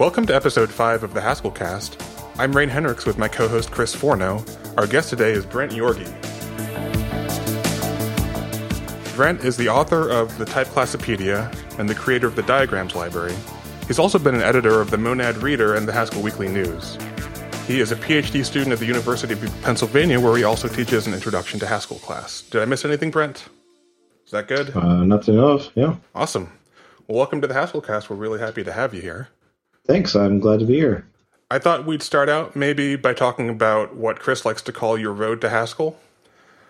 Welcome to episode 5 of the Haskell Cast. I'm Rein Henrichs with my co host Chris Forno. Our guest today is Brent Yorgey. Brent is the author of the Typeclassopedia and the creator of the Diagrams Library. He's also been an editor of the Monad Reader and the Haskell Weekly News. He is a PhD student at the University of Pennsylvania, where he also teaches an Introduction to Haskell class. Did I miss anything, Brent? Is that good? Uh, not to know of, yeah. Awesome. Well, welcome to the Haskell Cast. We're really happy to have you here. Thanks. I'm glad to be here. I thought we'd start out maybe by talking about what Chris likes to call your road to Haskell.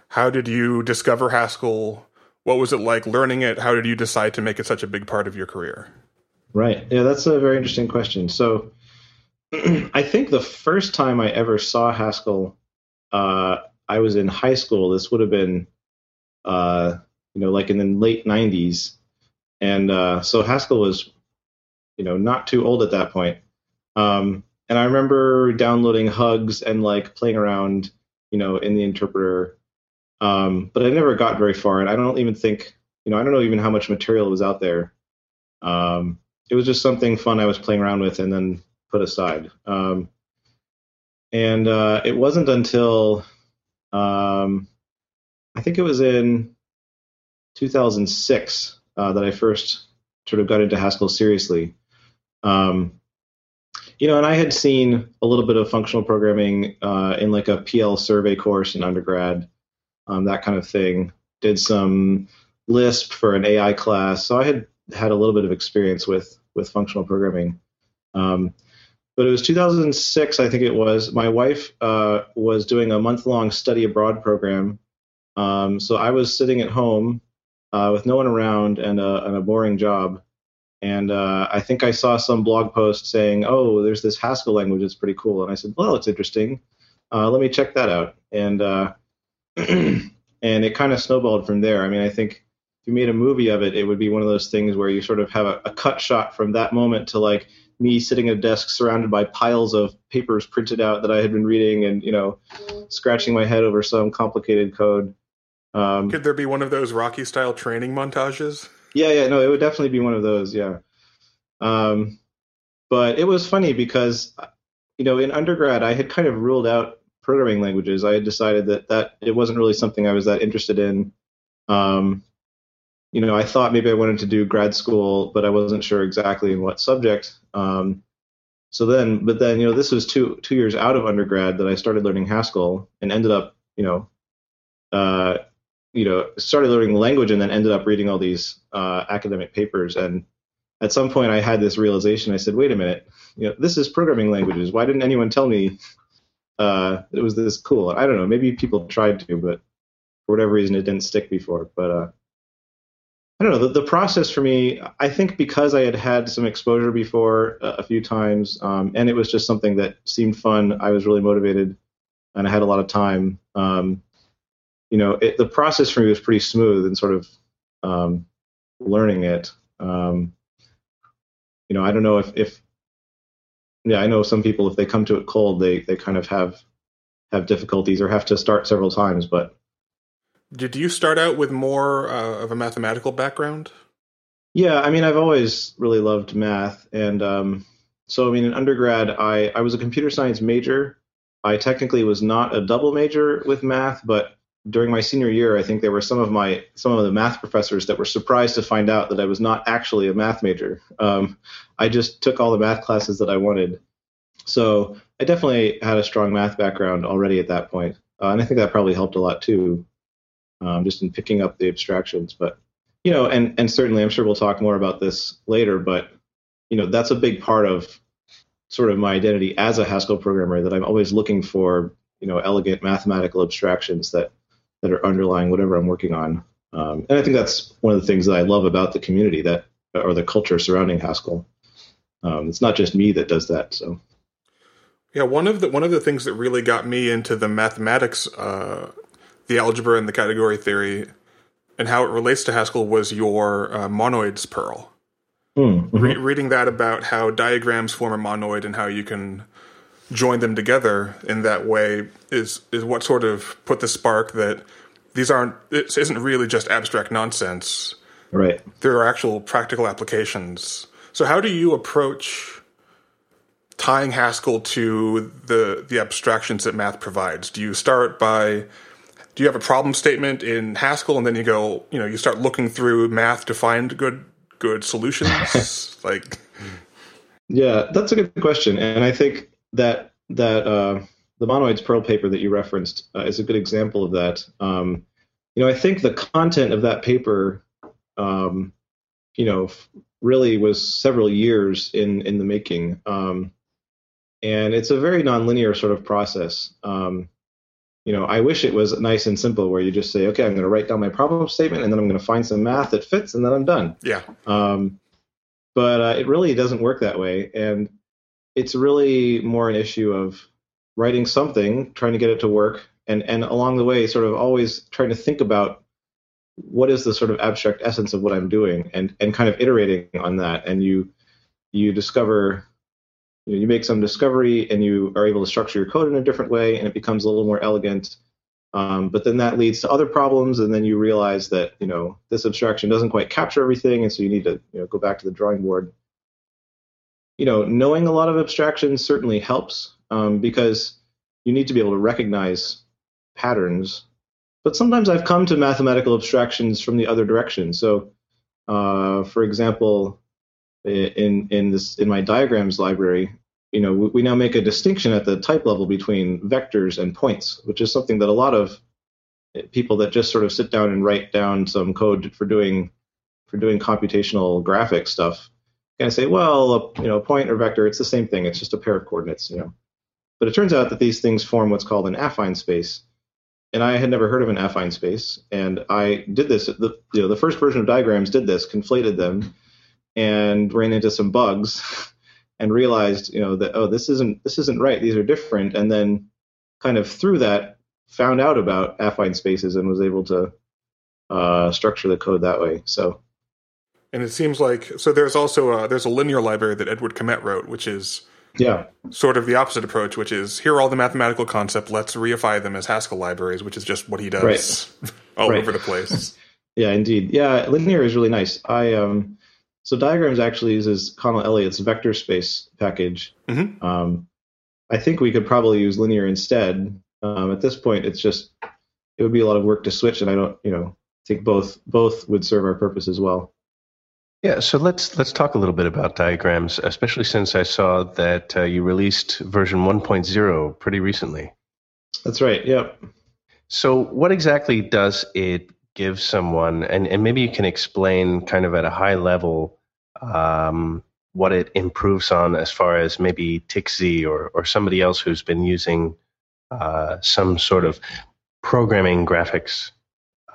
How did you discover Haskell? What was it like learning it? How did you decide to make it such a big part of your career? Right. Yeah, that's a very interesting question. So, I think the first time I ever saw Haskell, uh, I was in high school. This would have been, uh, you know, like in the late '90s, and uh, so Haskell was you know, not too old at that point. Um, and I remember downloading Hugs and like playing around, you know, in the interpreter. Um, but I never got very far, and I don't even think, you know, I don't know even how much material was out there. Um, it was just something fun I was playing around with and then put aside. Um, and uh, it wasn't until um, I think it was in 2006 uh, that I first sort of got into Haskell seriously. Um, you know, and I had seen a little bit of functional programming uh, in like a PL survey course in undergrad, um, that kind of thing. Did some Lisp for an AI class, so I had had a little bit of experience with with functional programming. Um, but it was 2006, I think it was. My wife uh, was doing a month long study abroad program, um, so I was sitting at home uh, with no one around and a, and a boring job and uh, I think I saw some blog post saying, "Oh, there's this Haskell language that's pretty cool," and I said, "Well, it's interesting. Uh, let me check that out." And uh, and it kind of snowballed from there. I mean, I think if you made a movie of it, it would be one of those things where you sort of have a, a cut shot from that moment to like me sitting at a desk surrounded by piles of papers printed out that I had been reading, and you know, scratching my head over some complicated code. Um, Could there be one of those Rocky style training montages? Yeah, yeah, no, it would definitely be one of those. Yeah. Um, but it was funny because, you know, in undergrad, I had kind of ruled out programming languages. I had decided that that it wasn't really something I was that interested in. Um, you know, I thought maybe I wanted to do grad school, but I wasn't sure exactly in what subject. Um, so then, but then, you know, this was two two years out of undergrad that I started learning Haskell and ended up, you know, uh, you know, started learning the language and then ended up reading all these uh, academic papers. And at some point, I had this realization. I said, "Wait a minute, you know, this is programming languages. Why didn't anyone tell me uh, it was this cool?" I don't know. Maybe people tried to, but for whatever reason, it didn't stick before. But uh, I don't know. The, the, process for me, I think, because I had had some exposure before a, a few times, um, and it was just something that seemed fun. I was really motivated, and I had a lot of time. Um, you know, it, the process for me was pretty smooth and sort of um, learning it. Um, you know, I don't know if, if, yeah, I know some people if they come to it cold, they they kind of have have difficulties or have to start several times. But did you start out with more uh, of a mathematical background? Yeah, I mean, I've always really loved math, and um, so I mean, in undergrad, I I was a computer science major. I technically was not a double major with math, but during my senior year, I think there were some of my some of the math professors that were surprised to find out that I was not actually a math major. Um, I just took all the math classes that I wanted, so I definitely had a strong math background already at that point, uh, and I think that probably helped a lot too, um, just in picking up the abstractions. But you know, and and certainly, I'm sure we'll talk more about this later, but you know, that's a big part of sort of my identity as a Haskell programmer that I'm always looking for you know elegant mathematical abstractions that that are underlying whatever I'm working on. Um, and I think that's one of the things that I love about the community that or the culture surrounding Haskell. Um, it's not just me that does that. So, yeah, one of the one of the things that really got me into the mathematics, uh, the algebra, and the category theory, and how it relates to Haskell was your uh, monoids pearl. Hmm, mm-hmm. Re- reading that about how diagrams form a monoid and how you can join them together in that way is is what sort of put the spark that these aren't this isn't really just abstract nonsense. Right. There are actual practical applications. So how do you approach tying Haskell to the the abstractions that math provides? Do you start by do you have a problem statement in Haskell and then you go, you know, you start looking through math to find good good solutions? like Yeah, that's a good question. And I think that that uh, the monoids pearl paper that you referenced uh, is a good example of that. Um, you know, I think the content of that paper, um, you know, really was several years in in the making. Um, and it's a very nonlinear sort of process. Um, you know, I wish it was nice and simple where you just say, okay, I'm going to write down my problem statement and then I'm going to find some math that fits and then I'm done. Yeah. Um, but uh, it really doesn't work that way. And it's really more an issue of writing something, trying to get it to work, and, and along the way, sort of always trying to think about what is the sort of abstract essence of what I'm doing and, and kind of iterating on that. And you, you discover you, know, you make some discovery and you are able to structure your code in a different way and it becomes a little more elegant um, but then that leads to other problems and then you realize that you know this abstraction doesn't quite capture everything and so you need to you know go back to the drawing board you know knowing a lot of abstractions certainly helps um, because you need to be able to recognize patterns. But sometimes i've come to mathematical abstractions from the other direction. So uh, for example in in this in my diagrams library, you know, we, we, now make a distinction at the type level between vectors and points, which is something that a lot of people that just sort of sit down and write down some code for doing for doing computational graphic stuff kind of say, well, you know, a point or vector, it's the same thing. It's just a pair of coordinates, you know. But it turns out that these things form what's called an affine space. And I had never heard of an affine space, and I did this. The, you know, the first version of diagrams did this, conflated them, and ran into some bugs and realized you know that oh this isn't this isn't right these are different and then kind of through that found out about affine spaces and was able to uh, structure the code that way so and it seems like so there's also a, there's a linear library that Edward Kmett wrote which is yeah sort of the opposite approach which is here are all the mathematical concepts let's reify them as haskell libraries which is just what he does right. all right. over the place yeah indeed yeah linear is really nice i um so diagrams actually uses Conal Elliott's vector space package. Mm-hmm. Um, I think we could probably use linear instead. Um, at this point, it's just it would be a lot of work to switch, and I don't, you know, think both both would serve our purpose as well. Yeah, so let's let's talk a little bit about diagrams, especially since I saw that uh, you released version 1.0 pretty recently. That's right. Yep. So, what exactly does it give someone, and, and maybe you can explain kind of at a high level um, what it improves on as far as maybe TikZ or, or somebody else who's been using uh, some sort of programming graphics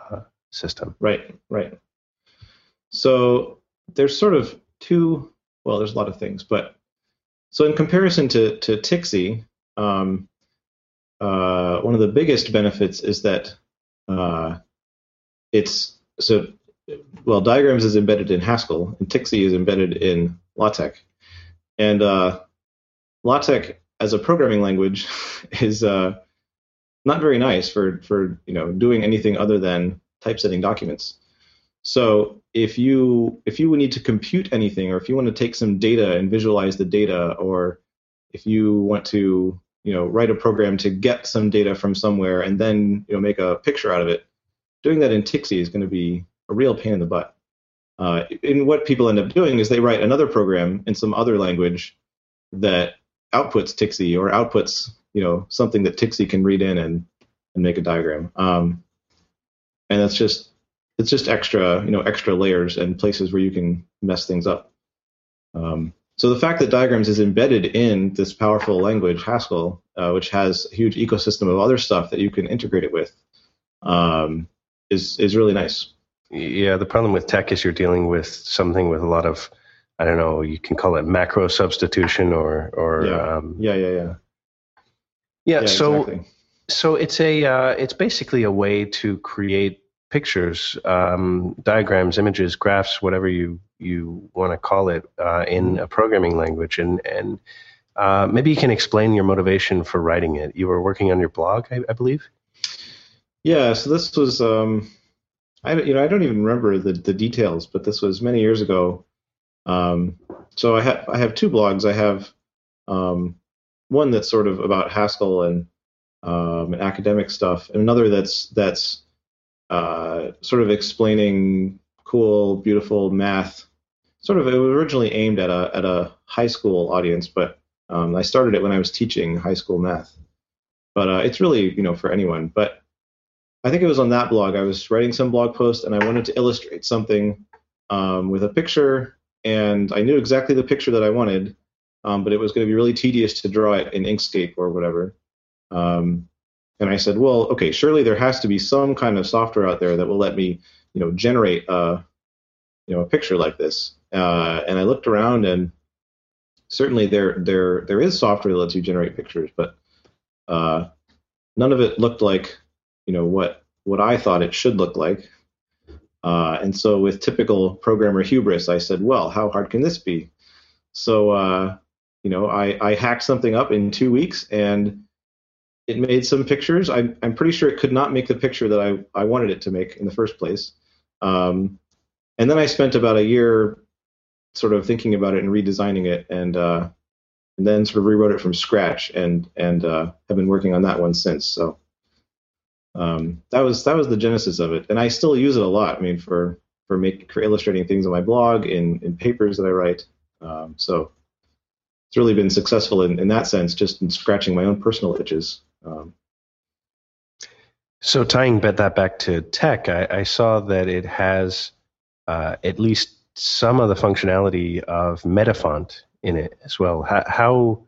uh, system. Right, right. So there's sort of two, well, there's a lot of things, but so in comparison to, to TikZ, um, uh, one of the biggest benefits is that uh, it's so well diagrams is embedded in haskell and TikZ is embedded in LaTeX. And uh, LaTeX as a programming language is uh, not very nice for for you know doing anything other than typesetting documents so if you if you need to compute anything or if you want to take some data and visualize the data or if you want to you know write a program to get some data from somewhere and then you know make a picture out of it doing that in TikZ is going to be a real pain in the butt. Uh, and what people end up doing is they write another program in some other language that outputs TikZ or outputs you know something that TikZ can read in and and make a diagram. Um, and that's just it's just extra you know extra layers and places where you can mess things up. Um, so the fact that diagrams is embedded in this powerful language Haskell, uh, which has a huge ecosystem of other stuff that you can integrate it with, um, is is really nice. Yeah, the problem with TeX is you're dealing with something with a lot of I don't know, you can call it macro substitution or or yeah, um, yeah, yeah, yeah. Yeah, yeah so exactly. so it's a uh, it's basically a way to create pictures, um, diagrams, images, graphs, whatever you you want to call it, uh, in a programming language, and and uh, maybe you can explain your motivation for writing it. You were working on your blog, I, I believe. Yeah, so this was um, I you know I don't even remember the the details, but this was many years ago. Um, so I have I have two blogs. I have Um, one that's sort of about Haskell and, um, and academic stuff, and another that's that's uh, sort of explaining cool, beautiful math. Sort of, it was originally aimed at a at a high school audience, but um, I started it when I was teaching high school math. But uh, it's really, you know, for anyone. But I think it was on that blog. I was writing some blog post, and I wanted to illustrate something um, with a picture, and I knew exactly the picture that I wanted, um, but it was going to be really tedious to draw it in Inkscape or whatever. Um, and I said, well, okay, surely there has to be some kind of software out there that will let me, you know, generate a, you know, a picture like this. Uh, and I looked around, and certainly there there there is software that lets you generate pictures, but uh, none of it looked like, you know, what what I thought it should look like. Uh, and so, with typical programmer hubris, I said, well, how hard can this be? So, uh, you know, I, I hacked something up in two weeks and it made some pictures. I'm, I'm pretty sure it could not make the picture that I, I wanted it to make in the first place. Um, and then I spent about a year sort of thinking about it and redesigning it, and uh, and then sort of rewrote it from scratch, and and uh, have been working on that one since. So um, that was that was the genesis of it, and I still use it a lot. I mean, for for make for illustrating things on my blog, in in papers that I write. Um, so it's really been successful in, in that sense, just in scratching my own personal itches. Um, so tying that back to TeX, I, I saw that it has uh, at least some of the functionality of Metafont in it as well. How, how,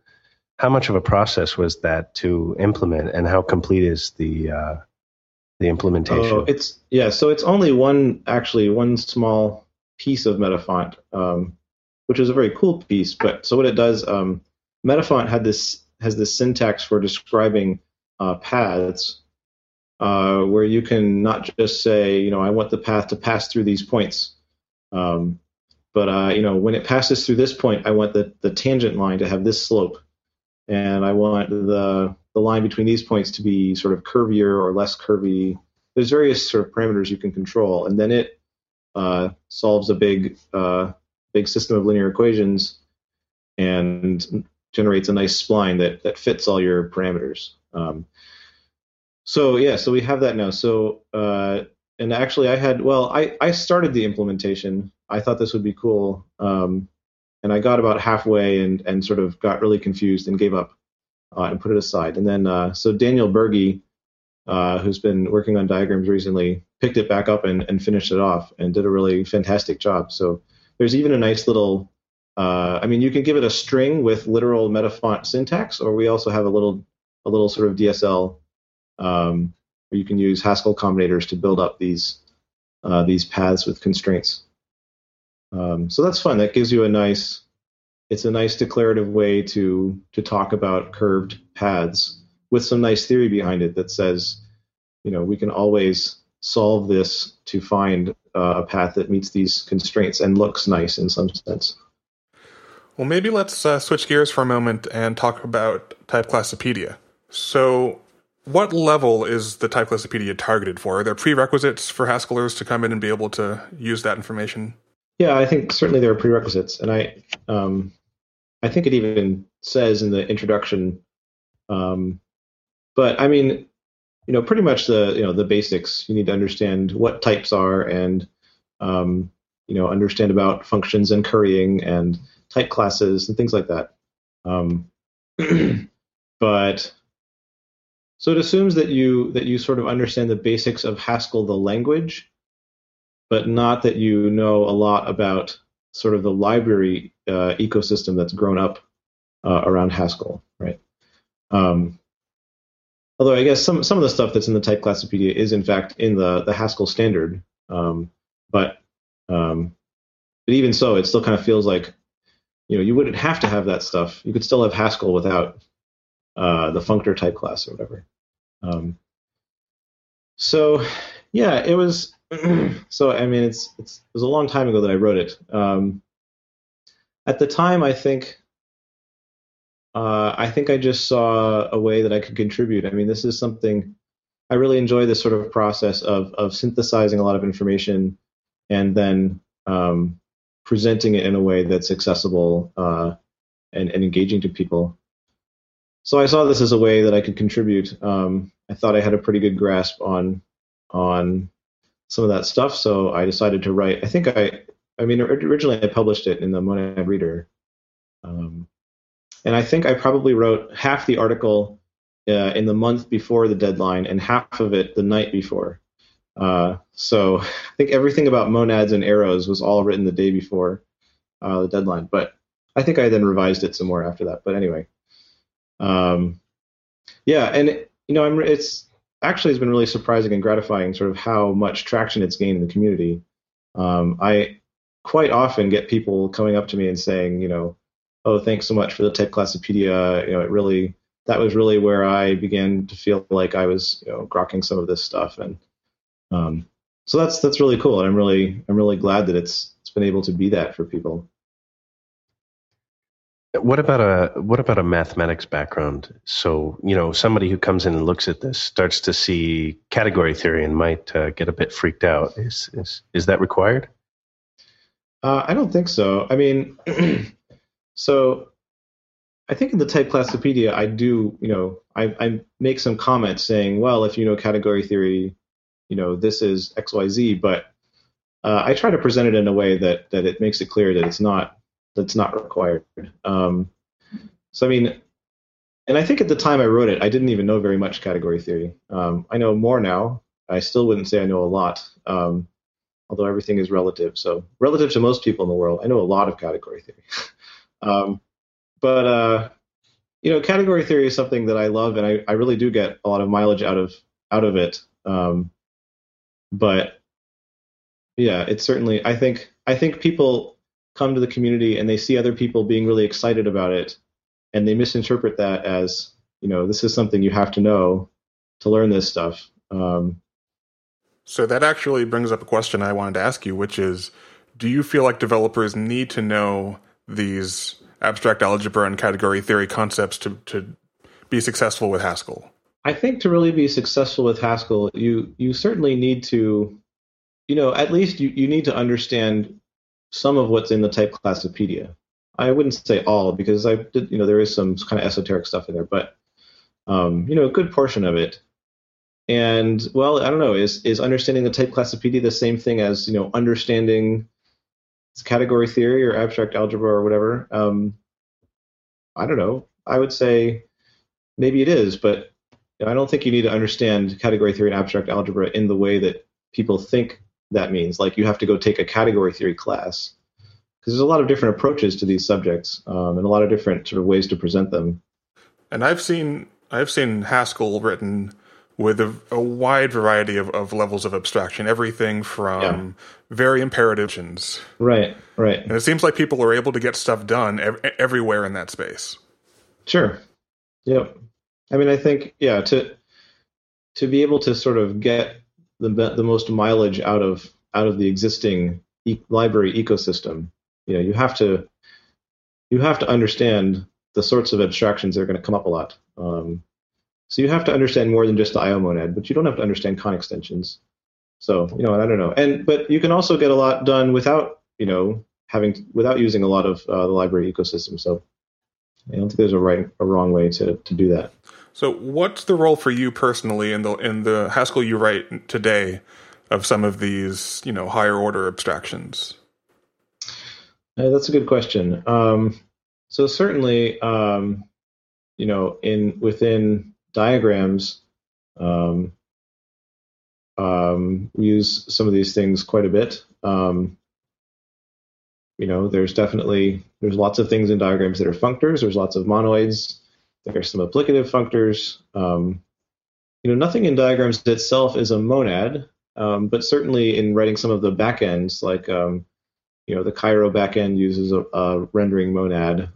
how much of a process was that to implement, and how complete is the uh, the implementation? Oh, it's yeah. So it's only one actually one small piece of Metafont, um, which is a very cool piece. But so what it does, um, Metafont had this has this syntax for describing uh, paths, uh, where you can not just say, you know, I want the path to pass through these points, um, but uh, you know, when it passes through this point, I want the, the tangent line to have this slope, and I want the the line between these points to be sort of curvier or less curvy. There's various sort of parameters you can control, and then it uh, solves a big uh, big system of linear equations and generates a nice spline that that fits all your parameters. Um, so yeah, so we have that now. So uh, and actually, I had well, I I started the implementation. I thought this would be cool, um, and I got about halfway and and sort of got really confused and gave up uh, and put it aside. And then uh, so Daniel Bergey, uh, who's been working on diagrams recently, picked it back up and, and finished it off and did a really fantastic job. So there's even a nice little uh, I mean, you can give it a string with literal metafont syntax, or we also have a little a little sort of DSL um, where you can use Haskell combinators to build up these uh, these paths with constraints. Um, so that's fun. That gives you a nice it's a nice declarative way to to talk about curved paths with some nice theory behind it that says, you know, we can always solve this to find uh, a path that meets these constraints and looks nice in some sense. Well, maybe let's uh, switch gears for a moment and talk about Typeclassopedia. So, what level is the Typeclassopedia targeted for? Are there prerequisites for Haskellers to come in and be able to use that information? Yeah, I think certainly there are prerequisites, and I, um, I think it even says in the introduction. Um, but I mean, you know, pretty much the you know the basics. You need to understand what types are, and um, you know, understand about functions and currying and type classes and things like that. Um, but so it assumes that you that you sort of understand the basics of Haskell, the language, but not that you know a lot about sort of the library uh, ecosystem that's grown up uh, around Haskell, right? Um, although I guess some some of the stuff that's in the Type Typeclassopedia is in fact in the the Haskell standard, um, but um, but even so, it still kind of feels like you know, you wouldn't have to have that stuff. You could still have Haskell without uh, the functor type class or whatever. Um, so, yeah, it was. so I mean, it's, it's it was a long time ago that I wrote it. Um, at the time, I think uh, I think I just saw a way that I could contribute. I mean, this is something I really enjoy this sort of process of of synthesizing a lot of information and then um, presenting it in a way that's accessible uh, and, and engaging to people. So I saw this as a way that I could contribute. Um, I thought I had a pretty good grasp on on some of that stuff, so I decided to write. I think I, I mean, originally I published it in the Monad Reader, um, and I think I probably wrote half the article uh, in the month before the deadline and half of it the night before. Uh, so I think everything about monads and arrows was all written the day before uh, the deadline. But I think I then revised it some more after that. But anyway, um, yeah, and you know, I'm, it's actually it's been really surprising and gratifying, sort of how much traction it's gained in the community. Um, I quite often get people coming up to me and saying, you know, oh, thanks so much for the Typeclassopedia. You know, it really that was really where I began to feel like I was, you know, grokking some of this stuff, and um, so that's that's really cool. And I'm really I'm really glad that it's it's been able to be that for people. What about a what about a mathematics background? So you know, somebody who comes in and looks at this starts to see category theory and might uh, get a bit freaked out. Is is is that required? Uh, I don't think so. I mean, so I think in the Typeclassopedia, I do, you know, I, I make some comments saying, well, if you know category theory, you know, this is X, Y, Z, but uh, I try to present it in a way that that it makes it clear that it's not that's not required. Um, so I mean, and I think at the time I wrote it, I didn't even know very much category theory. Um, I know more now. I still wouldn't say I know a lot, um, although everything is relative. So relative to most people in the world, I know a lot of category theory. Um, but uh, you know, category theory is something that I love, and I, I really do get a lot of mileage out of out of it. Um, but yeah, it's certainly. I think I think people come to the community and they see other people being really excited about it, and they misinterpret that as you know this is something you have to know to learn this stuff. Um, so that actually brings up a question I wanted to ask you, which is, do you feel like developers need to know these abstract algebra and category theory concepts to, to be successful with Haskell? I think to really be successful with Haskell, you you certainly need to, you know, at least you, you need to understand some of what's in the type Typeclassopedia. I wouldn't say all because I did, you know, there is some kind of esoteric stuff in there, but um, you know, a good portion of it. And well, I don't know, is is understanding the type Typeclassopedia the same thing as you know understanding category theory or abstract algebra or whatever. Um, I don't know. I would say maybe it is, but I don't think you need to understand category theory and abstract algebra in the way that people think that means. Like you have to go take a category theory class because there's a lot of different approaches to these subjects um, and a lot of different sort of ways to present them. And I've seen I've seen Haskell written with a, a wide variety of, of, levels of abstraction, everything from yeah. very imperatives. Right, right. And it seems like people are able to get stuff done ev- everywhere in that space. Sure. Yep. I mean, I think yeah to to be able to sort of get the the most mileage out of out of the existing e- library ecosystem, you know, you have to you have to understand the sorts of abstractions that are going to come up a lot. Um, so you have to understand more than just the IO monad, but you don't have to understand Kan extensions. So you know, I don't know, and but you can also get a lot done without you know having without using a lot of uh, the library ecosystem. So I don't think there's a right or wrong way to to do that. So what's the role for you personally in the in the Haskell you write today of some of these you know higher order abstractions? Uh, that's a good question. Um, so certainly, um, you know, in within diagrams, um, um, we use some of these things quite a bit. Um, you know, there's definitely there's lots of things in diagrams that are functors. There's lots of monoids. There's some applicative functors. Um, you know, nothing in diagrams itself is a monad, um, but certainly in writing some of the backends, like um, you know, the Cairo backend uses a, a rendering monad.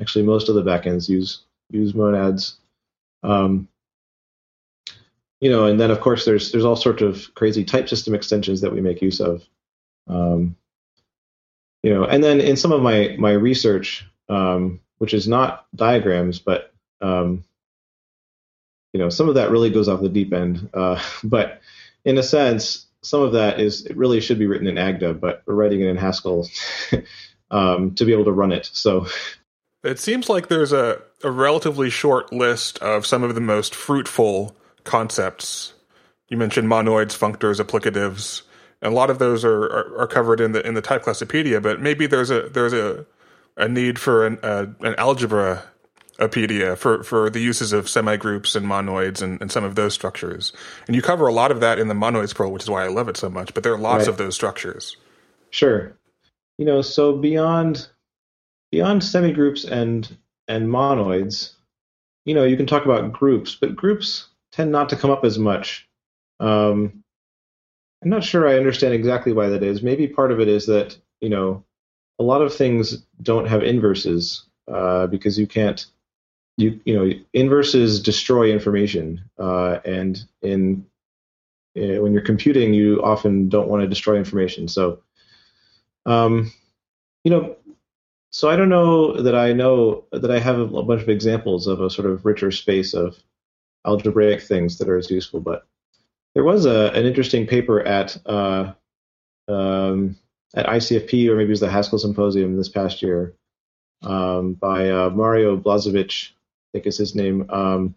actually, most of the backends use use monads. Um, you know, and then of course there's there's all sorts of crazy type system extensions that we make use of. Um, you know, and then in some of my my research, um, which is not diagrams, but um, you know, some of that really goes off the deep end. Uh, but in a sense, some of that is it really should be written in Agda, but we're writing it in Haskell um, to be able to run it. So It seems like there's a, a relatively short list of some of the most fruitful concepts. You mentioned monoids, functors, applicatives, and a lot of those are, are, are covered in the in the Typeclassopedia. But maybe there's a there's a a need for an uh, an algebra apedia for, for the uses of semigroups and monoids and, and some of those structures. And you cover a lot of that in the monoids pearl, which is why I love it so much. But there are lots Right. of those structures. Sure. You know, so beyond beyond semigroups and and monoids, you know, you can talk about groups, but groups tend not to come up as much. Um, I'm not sure I understand exactly why that is. Maybe part of it is that you know a lot of things don't have inverses uh, because you can't you you know inverses destroy information uh, and in uh, when you're computing you often don't want to destroy information so um, you know, so I don't know that I know that I have a, a bunch of examples of a sort of richer space of algebraic things that are as useful. But there was a, an interesting paper at uh, um, at ICFP or maybe it was the Haskell Symposium this past year um, by uh, Mario Blažević, I think is his name, um,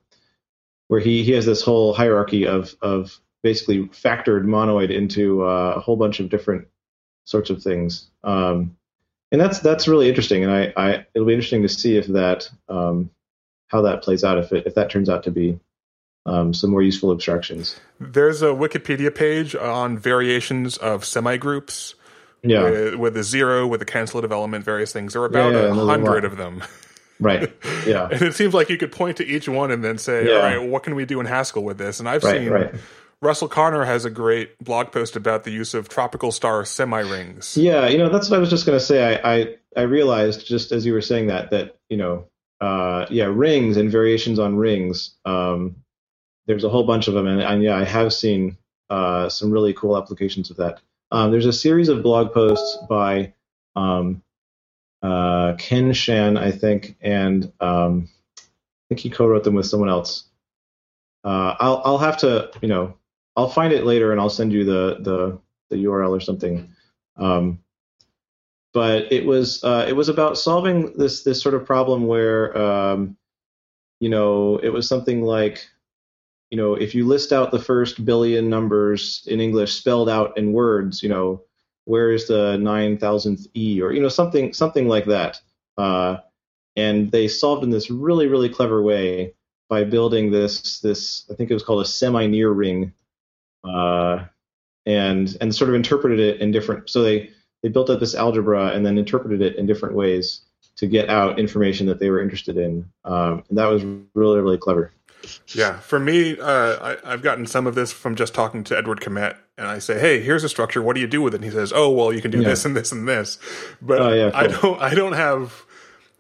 where he he has this whole hierarchy of of basically factored monoid into uh, a whole bunch of different sorts of things. Um, and that's that's really interesting, and I, I it'll be interesting to see if that um, how that plays out if it if that turns out to be um, some more useful abstractions. There's a Wikipedia page on variations of semigroups Yeah, with, with a zero, with a cancellative element, various things. There are about Yeah, yeah, a hundred of them. right. Yeah, And it seems like you could point to each one and then say, Yeah. all right, what can we do in Haskell with this? And I've right, seen right. Russell Connor has a great blog post about the use of tropical star semi-rings. Yeah, you know that's what I was just going to say. I, I I realized just as you were saying that that you know uh, yeah rings and variations on rings. Um, there's a whole bunch of them, and, and yeah, I have seen uh, some really cool applications of that. Um, there's a series of blog posts by um, uh, Ken Shan, I think, and um, I think he co-wrote them with someone else. Uh, I'll I'll have to you know I'll find it later and I'll send you the the the URL or something. Um, but it was uh, it was about solving this this sort of problem where um, you know it was something like you know if you list out the first billion numbers in English spelled out in words, you know where is the nine thousandth e or you know something something like that. Uh, and they solved in this really really clever way by building this this I think it was called a semi-near ring, uh, and and sort of interpreted it in different. So they they built up this algebra and then interpreted it in different ways to get out information that they were interested in, um, and that was really really clever. Yeah, for me, uh, I, I've gotten some of this from just talking to Edward Kmett, and I say, "Hey, here's a structure. What do you do with it?" And he says, "Oh, well, you can do Yeah. this and this and this." But Oh, yeah, I don't, I don't have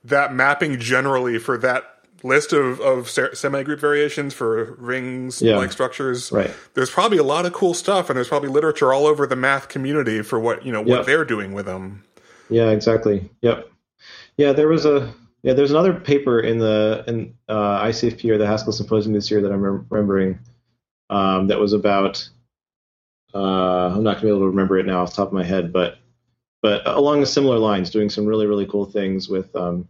that mapping generally for that list of of semi group variations for rings Yeah. like structures. Right. There's probably a lot of cool stuff, and there's probably literature all over the math community for what you know what Yep. they're doing with them. Yeah, exactly. Yep. Yeah, there was a yeah. There's another paper in the in uh, ICFP or the Haskell Symposium this year that I'm rem- remembering um, that was about. Uh, I'm not gonna be able to remember it now off the top of my head, but but along the similar lines, doing some really really cool things with. Um,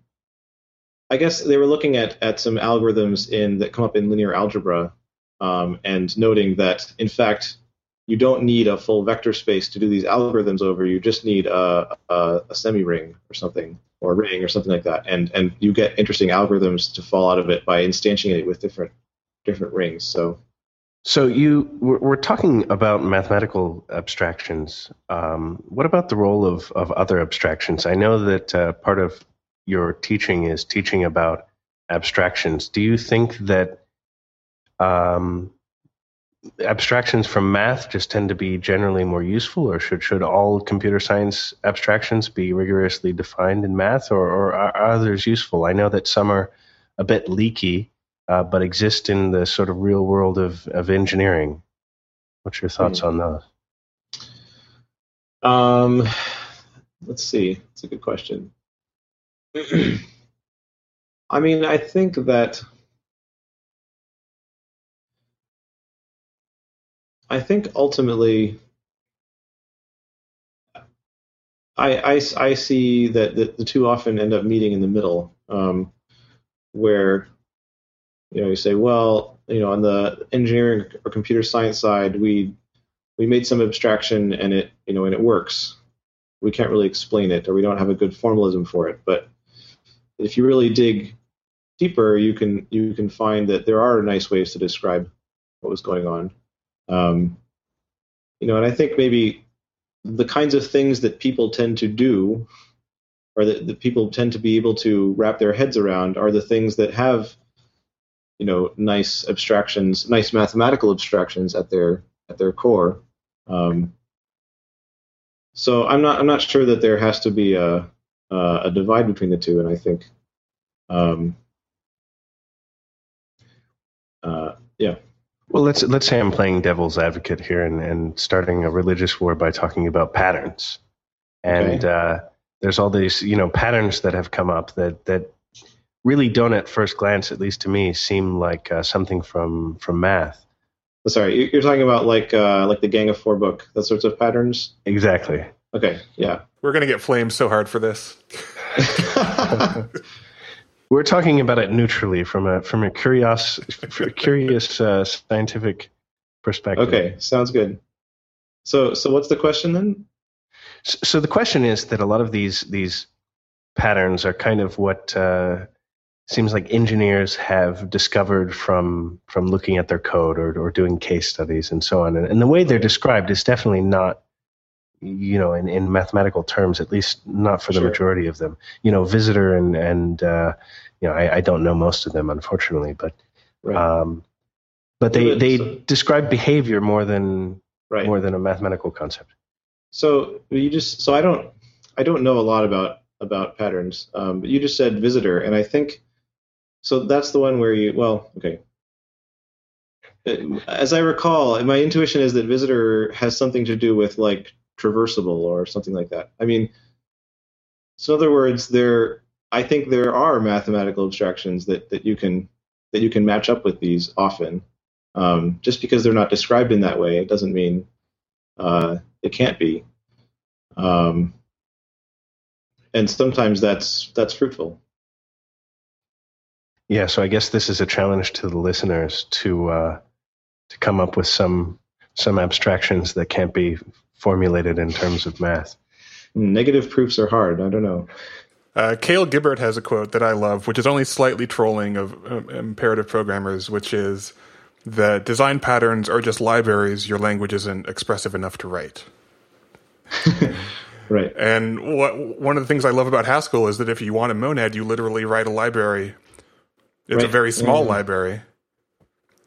I guess they were looking at at some algorithms in that come up in linear algebra, um, and noting that in fact you don't need a full vector space to do these algorithms over. You just need a, a, a semi ring or something, or ring or something like that, and and you get interesting algorithms to fall out of it by instantiating it with different different rings. So So you we're, we're talking about mathematical abstractions. Um, what about the role of of other abstractions? I know that uh, part of your teaching is teaching about abstractions. Do you think that um, abstractions from math just tend to be generally more useful, or should should all computer science abstractions be rigorously defined in math, or, or are are others useful? I know that some are a bit leaky, uh, but exist in the sort of real world of, of engineering. What's your thoughts on those? um, let's see. It's a good question. I mean, I think that I think ultimately, I, I, I see that the, the two often end up meeting in the middle. um, where you know you say, well, you know, on the engineering or computer science side, we we made some abstraction and it you know and it works. We can't really explain it, or we don't have a good formalism for it. But if you really dig deeper, you can you can find that there are nice ways to describe what was going on. Um, you know, and I think maybe the kinds of things that people tend to do, or that, that people tend to be able to wrap their heads around, are the things that have, you know, nice abstractions, nice mathematical abstractions at their at their core. Um, so I'm not I'm not sure that there has to be a a divide between the two, and I think, um, uh, yeah. Well, let's let's say I'm playing devil's advocate here and, and starting a religious war by talking about patterns, and okay. uh, there's all these you know patterns that have come up that that really don't at first glance, at least to me, seem like uh, something from from math. Sorry, you're talking about like uh, like the Gang of Four book, those sorts of patterns. Exactly. Okay. Yeah. We're gonna get flamed so hard for this. We're talking about it neutrally from a from a curious curious uh, scientific perspective. Okay, sounds good. So so what's the question then? So, so the question is that a lot of these these patterns are kind of what uh, seems like engineers have discovered from from looking at their code or or doing case studies and so on. And, and the way they're described is definitely not you know, in, in mathematical terms, at least not for the sure. majority of them. You know, visitor and and uh, you know, I, I, don't know most of them, unfortunately, but right. um, but they they so, describe behavior more than right. more than a mathematical concept. So you just so I don't I don't know a lot about about patterns, um, but you just said visitor, and I think so. That's the one where you well, okay. As I recall, my intuition is that visitor has something to do with like traversable or something like that. I mean, so in other words, there I think there are mathematical abstractions that that you can that you can match up with these often. Um, just because they're not described in that way, it doesn't mean uh, it can't be. Um, and sometimes that's that's fruitful. Yeah, so I guess this is a challenge to the listeners to uh, to come up with some some abstractions that can't be formulated in terms of math. Negative proofs are hard. I don't know. Uh, Cale Gibbard has a quote that I love, which is only slightly trolling of um, imperative programmers, which is that design patterns are just libraries your language isn't expressive enough to write. right. And what one of the things I love about Haskell is that if you want a monad, you literally write a library. It's right. a very small mm-hmm. library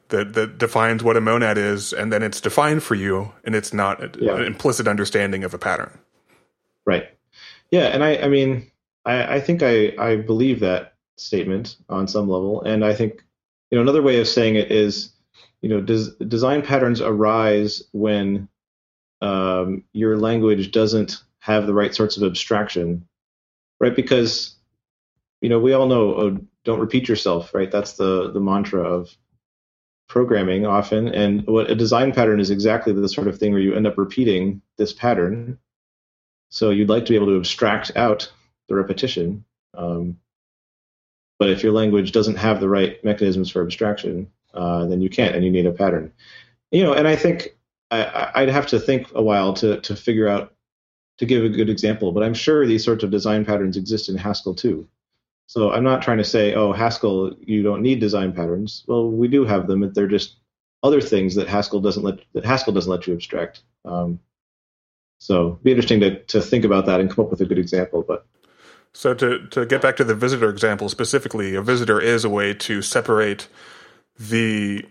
that that defines what a monad is, and then it's defined for you, and it's not yeah. an implicit understanding of a pattern. Right. Yeah, and I, I mean, I, I think I, I believe that statement on some level, and I think you know another way of saying it is, you know, does design patterns arise when um, your language doesn't have the right sorts of abstraction, right? Because you know we all know, oh, don't repeat yourself, right? That's the the mantra of programming often. And what a design pattern is exactly the sort of thing where you end up repeating this pattern. So you'd like to be able to abstract out the repetition. Um, but if your language doesn't have the right mechanisms for abstraction, uh, then you can't, and you need a pattern. You know, and I think I, I'd have to think a while to to figure out to give a good example. But I'm sure these sorts of design patterns exist in Haskell too. So I'm not trying to say, oh, Haskell, you don't need design patterns. Well, we do have them. They're just other things that Haskell doesn't let that Haskell doesn't let you abstract. Um, so it'd be interesting to to think about that and come up with a good example. But so to to get back to the visitor example specifically, a visitor is a way to separate the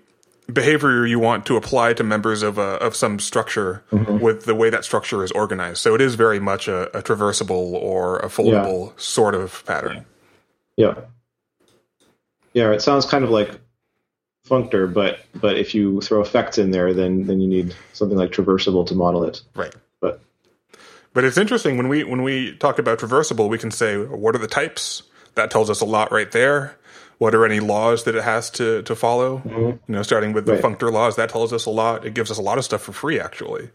behavior you want to apply to members of a, of some structure mm-hmm. with the way that structure is organized. So it is very much a, a traversable or a foldable yeah. sort of pattern. Yeah. Yeah, Yeah, it sounds kind of like functor, but but if you throw effects in there, then then you need something like traversable to model it. Right. But but it's interesting when we when we talk about traversable, we can say what are the types. That tells us a lot right there. What are any laws that it has to to follow? Mm-hmm. You know, starting with the right. functor laws, that tells us a lot. It gives us a lot of stuff for free, actually.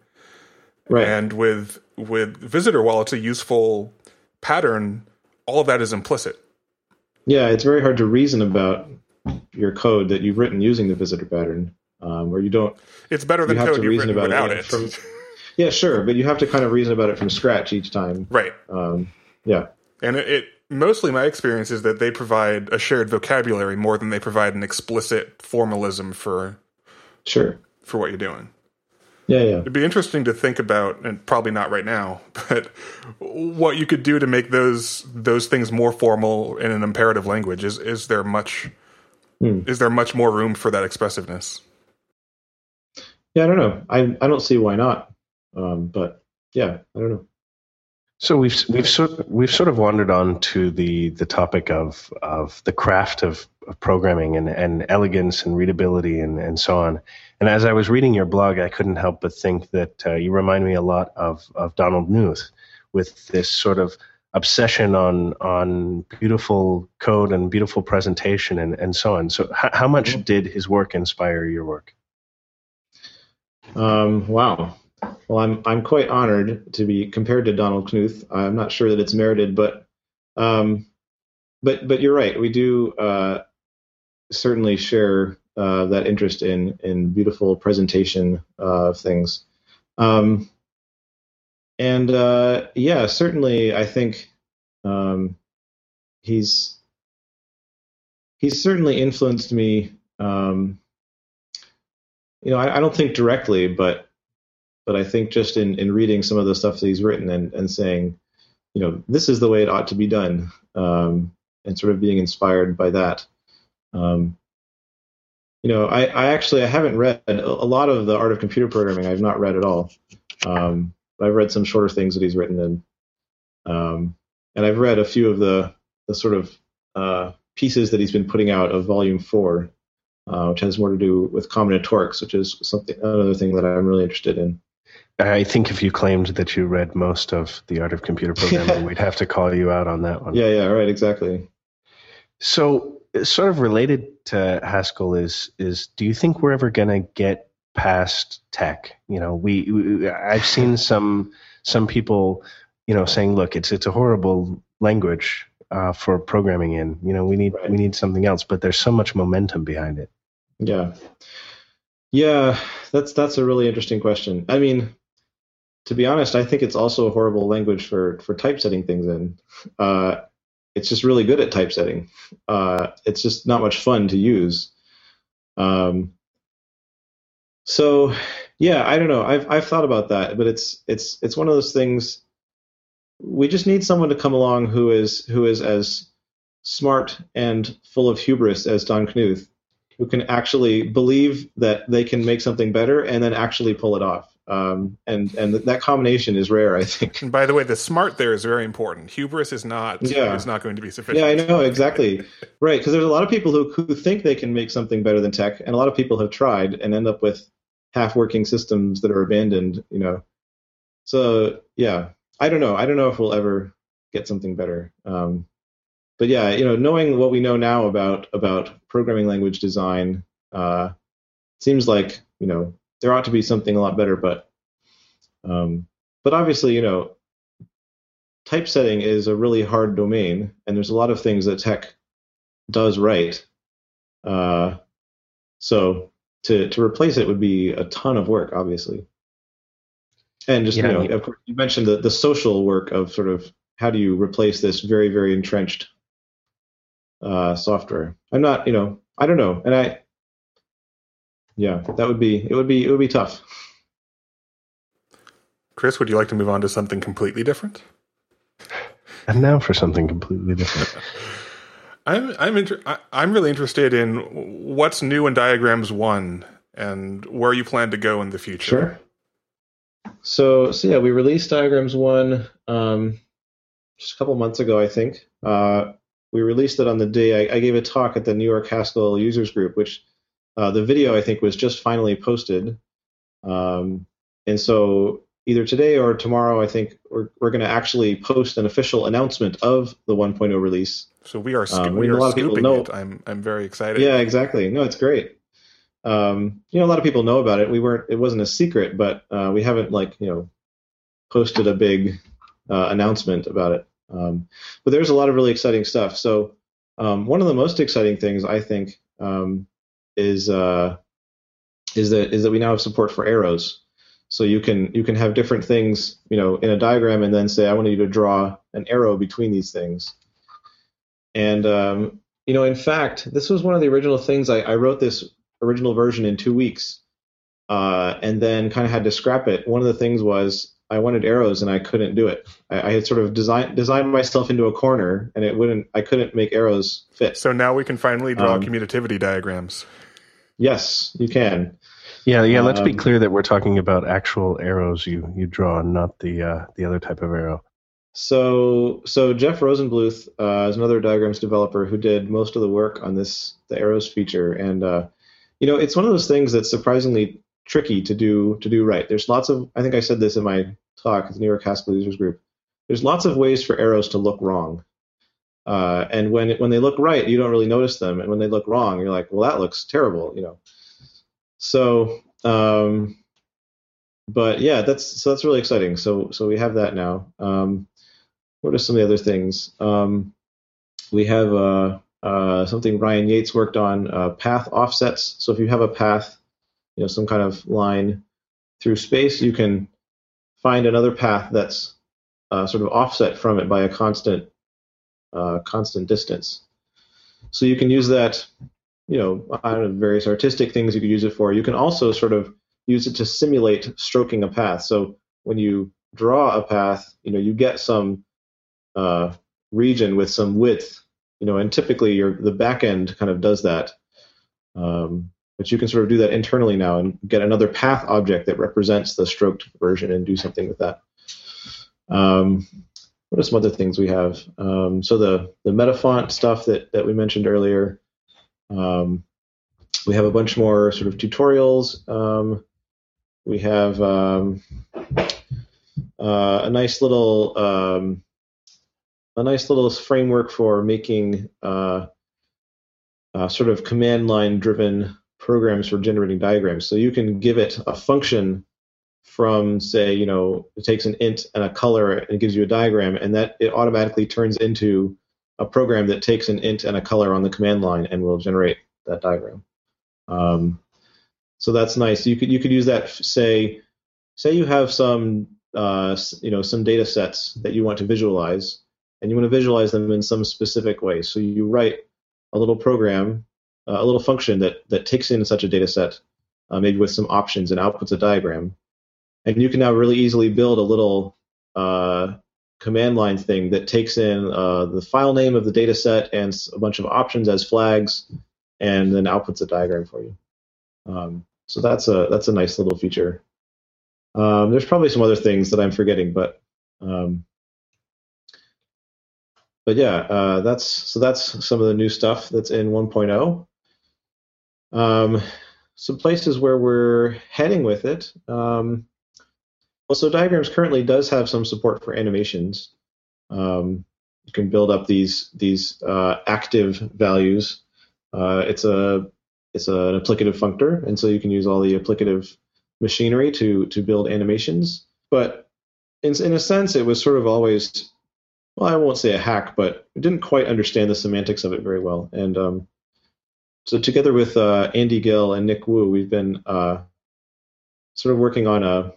Right. And with with visitor, while it's a useful pattern, all of that is implicit yeah, it's very hard to reason about your code that you've written using the visitor pattern, um, or you don't. It's better than you have code to you've reason written about without it it. from- Yeah, sure, but you have to kind of reason about it from scratch each time. right. Um, yeah, And it, it mostly my experience is that they provide a shared vocabulary more than they provide an explicit formalism for sure. for what you're doing. Yeah, yeah. It'd be interesting to think about, and probably not right now, but what you could do to make those those things more formal in an imperative language. Is is there much Hmm. is there much more room for that expressiveness? Yeah, I don't know. I I don't see why not. Um, but yeah, I don't know. So we've we've sort we've sort of wandered on to the the topic of of the craft of, of programming and, and elegance and readability and, and so on. And as I was reading your blog, I couldn't help but think that uh, you remind me a lot of of Donald Knuth with this sort of obsession on on beautiful code and beautiful presentation and, and so on. So h- how much did his work inspire your work? Um, wow. Well, I'm I'm quite honored to be compared to Donald Knuth. I'm not sure that it's merited, but um, but but you're right. We do uh, certainly share uh, that interest in in beautiful presentation uh, of things. Um, and uh, yeah, certainly, I think um, he's he's certainly influenced me. Um, you know, I, I don't think directly, but but I think just in, in reading some of the stuff that he's written and, and saying, you know, this is the way it ought to be done, um, and sort of being inspired by that. Um, you know, I, I actually I haven't read a lot of the art of computer programming. I've not read at all. Um, I've read some shorter things that he's written, and um, and I've read a few of the the sort of uh, pieces that he's been putting out of Volume Four, uh, which has more to do with combinatorics, which is something another thing that I'm really interested in. I think if you claimed that you read most of the art of computer programming, we'd have to call you out on that one. Yeah, yeah, right, exactly. So, sort of related to Haskell is is do you think we're ever going to get past TeX? You know, we, we I've seen some some people, you know, saying, "Look, it's it's a horrible language uh, for programming in. You know, we need Right. we need something else." But there's so much momentum behind it. Yeah, yeah, that's that's a really interesting question. I mean, to be honest, I think it's also a horrible language for for typesetting things in. Uh, it's just really good at typesetting. Uh, it's just not much fun to use. Um, so, yeah, I don't know. I've I've thought about that, but it's it's it's one of those things. We just need someone to come along who is who is as smart and full of hubris as Don Knuth, who can actually believe that they can make something better and then actually pull it off. Um, and and that combination is rare, I think. And by the way, the smart there is very important. Hubris is not Yeah. is not going to be sufficient. Yeah, I know exactly. Right, because there's a lot of people who who think they can make something better than TeX, and a lot of people have tried and end up with half-working systems that are abandoned. You know, so yeah, I don't know. I don't know if we'll ever get something better. Um, but yeah, you know, knowing what we know now about about programming language design, uh, seems like you know there ought to be something a lot better. But um, but obviously, you know, typesetting is a really hard domain, and there's a lot of things that TeX does right. Uh, so to to replace it would be a ton of work, obviously. And just Yeah, you know, yeah. of course, you mentioned the the social work of sort of how do you replace this very very entrenched uh, software. I'm not, you know, I don't know, and I, yeah, that would be it would be it would be tough. Chris, would you like to move on to something completely different? And now for something completely different. I'm I'm inter- I, I'm really interested in what's new in Diagrams One and where you plan to go in the future. Sure. So, so yeah, we released Diagrams One um, just a couple months ago, I think. Uh, we released it on the day I, I gave a talk at the New York Haskell Users Group, which uh, the video I think was just finally posted. Um, and so either today or tomorrow, I think we're we're going to actually post an official announcement of the 1.0 release. So we are sco- Um, we a are lot of people know- it. I'm I'm very excited. Yeah, exactly. No, it's great. Um, you know, a lot of people know about it. We weren't. It wasn't a secret, but uh, we haven't like you know posted a big uh, announcement about it. Um, but there's a lot of really exciting stuff. So Um, one of the most exciting things I think um, is uh, is that is that we now have support for arrows. So you can you can have different things, you know, in a diagram, and then say, I want you to draw an arrow between these things. And um, you know, in fact, this was one of the original things I, I wrote this original version in two weeks, uh, and then kind of had to scrap it. One of the things was I wanted arrows and I couldn't do it. I, I had sort of designed designed myself into a corner, and it wouldn't. I couldn't make arrows fit. So now we can finally draw Um, commutativity diagrams. Yes, you can. Yeah, yeah. Let's be Um, clear that we're talking about actual arrows you you draw, not the uh, the other type of arrow. So, so Jeff Rosenbluth uh, is another diagrams developer who did most of the work on this the arrows feature, and uh, you know it's one of those things that's surprisingly tricky to do to do right. There's lots of I think I said this in my talk at the New York Haskell users group. There's lots of ways for arrows to look wrong, uh, and when when they look right, you don't really notice them, and when they look wrong, you're like, well, that looks terrible, you know. So, um, but yeah, that's so that's really exciting. So so we have that now. Um, what are some of the other things? Um, we have uh, uh, something Ryan Yates worked on, uh, path offsets. So if you have a path, you know, some kind of line through space, you can find another path that's uh, sort of offset from it by a constant uh, constant distance. So you can use that, you know, I don't know, various artistic things you could use it for. You can also sort of use it to simulate stroking a path. So when you draw a path, you know, you get some uh, region with some width, you know, and typically your the back end kind of does that. Um, but you can sort of do that internally now and get another path object that represents the stroked version and do something with that. Um, what are some other things we have? Um, so the the metafont stuff that that we mentioned earlier. Um, we have a bunch more sort of tutorials. Um, we have um, uh, a nice little um, a nice little framework for making uh, uh, sort of command line driven programs for generating diagrams. So you can give it a function from say, you know, it takes an int and a color and gives you a diagram, and that it automatically turns into a program that takes an int and a color on the command line and will generate that diagram. Um, so that's nice. You could you could use that say say you have some uh, you know some data sets that you want to visualize and you want to visualize them in some specific way. So you write a little program, a little function that that takes in such a data set, uh, maybe with some options and outputs a diagram, and you can now really easily build a little uh, command line thing that takes in uh, the file name of the data set and a bunch of options as flags, and then outputs a diagram for you. Um, so that's a that's a nice little feature. Um, there's probably some other things that I'm forgetting, but um, but yeah, uh, that's so that's some of the new stuff that's in 1.0. Um, some places where we're heading with it. Um, well, so diagrams currently does have some support for animations. Um, you can build up these these uh, active values. Uh, it's a it's an applicative functor, and so you can use all the applicative machinery to to build animations. But in in a sense, it was sort of always well, I won't say a hack, but didn't quite understand the semantics of it very well. And um, so, together with uh, Andy Gill and Nick Wu, we've been uh, sort of working on a,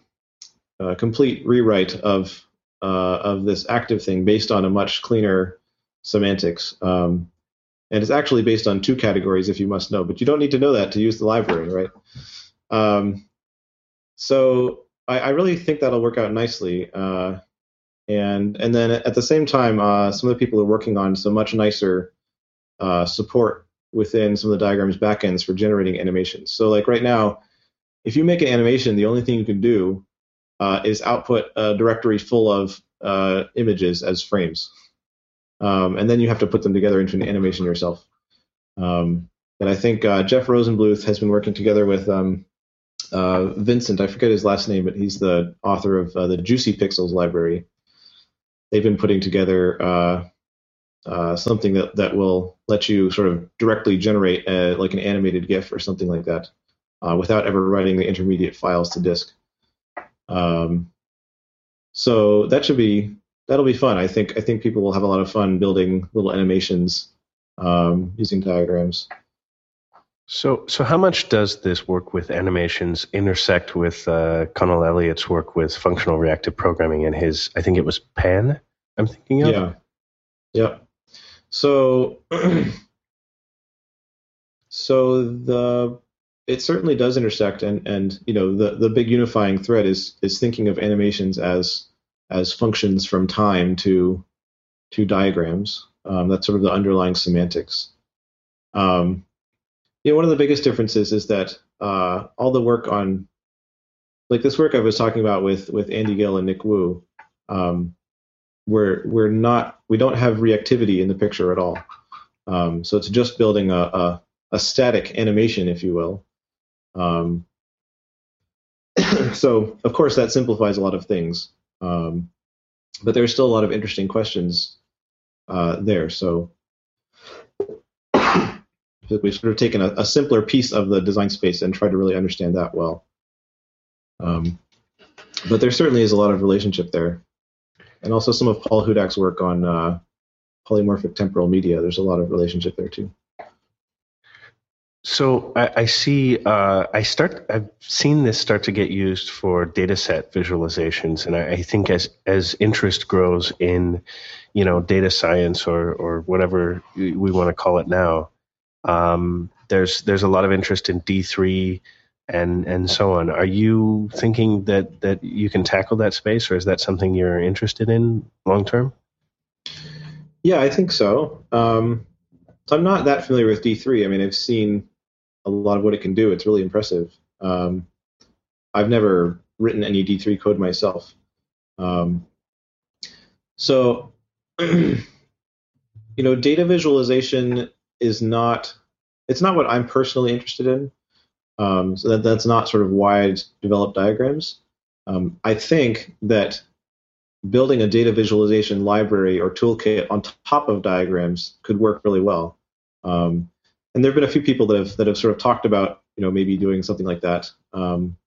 a complete rewrite of uh, of this active thing based on a much cleaner semantics. Um, and it's actually based on two categories, if you must know, but you don't need to know that to use the library, right? Um, so I, I, really think that'll work out nicely. Uh, and and then at the same time, uh, some of the people are working on some much nicer uh, support within some of the diagrams backends for generating animations. So like right now, if you make an animation, the only thing you can do uh, is output a directory full of uh, images as frames, um, and then you have to put them together into an animation yourself. Um, and I think uh, Jeff Rosenbluth has been working together with um, uh, Vincent. I forget his last name, but he's the author of the Juicy Pixels library they've been putting together uh, something that, that will let you sort of directly generate a, like an animated GIF or something like that uh, without ever writing the intermediate files to disk. Um, so that should be that'll be fun. I think I think people will have a lot of fun building little animations um, using diagrams. So, so how much does this work with animations intersect with uh, Conal Elliott's work with functional reactive programming and his, I think it was Pan, I'm thinking of? Yeah. Yep. So, so the it certainly does intersect, and and you know the the big unifying thread is is thinking of animations as as functions from time to to diagrams. Um, that's sort of the underlying semantics. Um, you know, one of the biggest differences is that uh, all the work on, like this work I was talking about with with Andy Gill and Nick Wu, um, we're we're not we don't have reactivity in the picture at all. Um, so it's just building a, a, a static animation, if you will. Um, so of course that simplifies a lot of things, um, but there's still a lot of interesting questions uh, there. So we've sort of taken a, a, simpler piece of the design space and tried to really understand that well. Um, but there certainly is a lot of relationship there, and also some of Paul Hudak's work on uh, polymorphic temporal media. There's a lot of relationship there too. So I, I see. Uh, I start. I've seen this start to get used for data set visualizations, and I, I, think as as interest grows in, you know, data science or or whatever we want to call it now, um, there's there's a lot of interest in D three and and so on. Are you thinking that that you can tackle that space, or is that something you're interested in long term? Yeah, I think so. Um, so I'm not that familiar with D3. I mean, I've seen a lot of what it can do. It's really impressive. Um, I've never written any D3 code myself. Um, so, you know, data visualization is not it's not what I'm personally interested in. Um, so that that's not sort of wide developed diagrams. Um, I think that building a data visualization library or toolkit on top of diagrams could work really well. Um, and there have been a few people that have that have sort of talked about you know maybe doing something like that. Um,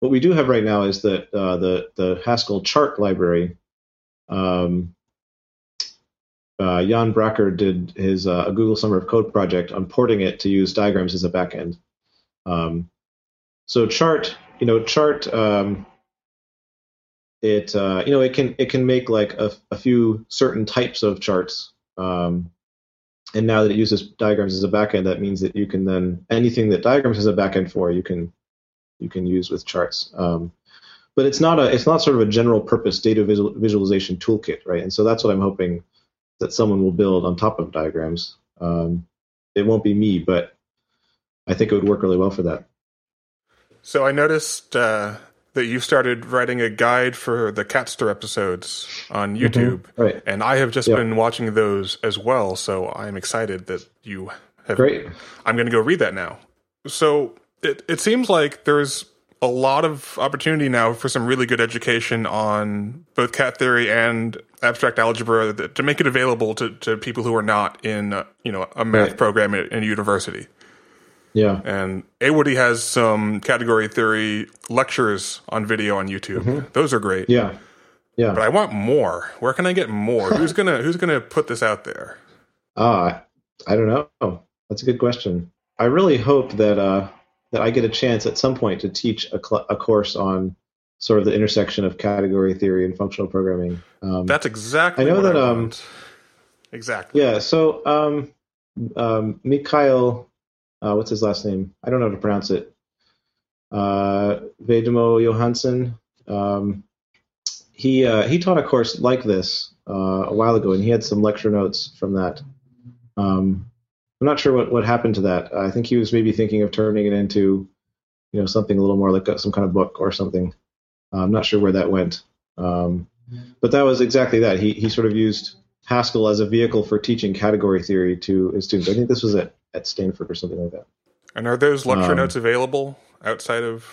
what we do have right now is that uh, the the Haskell chart library. Um, uh, Jan Bracker did his uh, a Google Summer of Code project on porting it to use diagrams as a backend. Um, so chart, you know, chart um, it uh, you know it can it can make like a, a few certain types of charts. Um, and now that it uses diagrams as a backend that means that you can then anything that diagrams has a backend for you can you can use with charts. Um, but it's not a it's not sort of a general purpose data visual, visualization toolkit right? And so that's what i'm hoping that someone will build on top of diagrams. Um, it won't be me but i think it would work really well for that so i noticed uh, that you started writing a guide for the Catster episodes on mm-hmm. YouTube. Mm-hmm. Right. And I have just yep. been watching those as well, so I'm excited that you have Great. I'm going to go read that now. So it it seems like there's a lot of opportunity now for some really good education on both cat theory and abstract algebra to make it available to, to people who are not in uh, you know a math right. program in a university. Yeah. And Awodey has some category theory lectures on video on YouTube. Mm-hmm. Those are great. Yeah. Yeah. But I want more. Where can I get more? who's gonna Who's gonna put this out there? Uh, I don't know. That's a good question. I really hope that uh, that I get a chance at some point to teach a, cl- a course on sort of the intersection of category theory and functional programming. Um, That's exactly. I know that. I um, exactly. Yeah. So um, um, Mikael uh, what's his last name? I don't know how to pronounce it. Uh, Vejdemo-Johansson. Um, he uh, he taught a course like this uh, a while ago, and he had some lecture notes from that. Um, I'm not sure what, what happened to that. I think he was maybe thinking of turning it into, you know, something a little more like some kind of book or something. Uh, I'm not sure where that went. Um, but that was exactly that. He he sort of used Haskell as a vehicle for teaching category theory to his students. I think this was at at Stanford or something like that. And are those lecture um, notes available outside of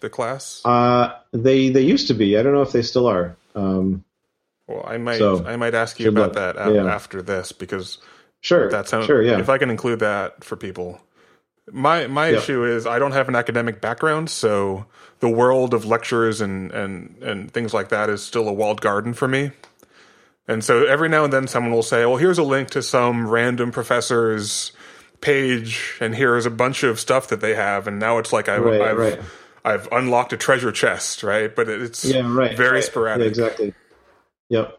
the class? Uh, they they used to be. I don't know if they still are. Um, well, I might so, I might ask you about look. that yeah. after this because sure, that sounds sure, yeah. If I can include that for people, my my yeah. issue is I don't have an academic background, so the world of lectures and and and things like that is still a walled garden for me. And so every now and then someone will say, well, here's a link to some random professor's page, and here's a bunch of stuff that they have. And now it's like I've, Right, I've, right. I've unlocked a treasure chest, right? But it's Yeah, right. very right. sporadic. Yeah, exactly. Yep.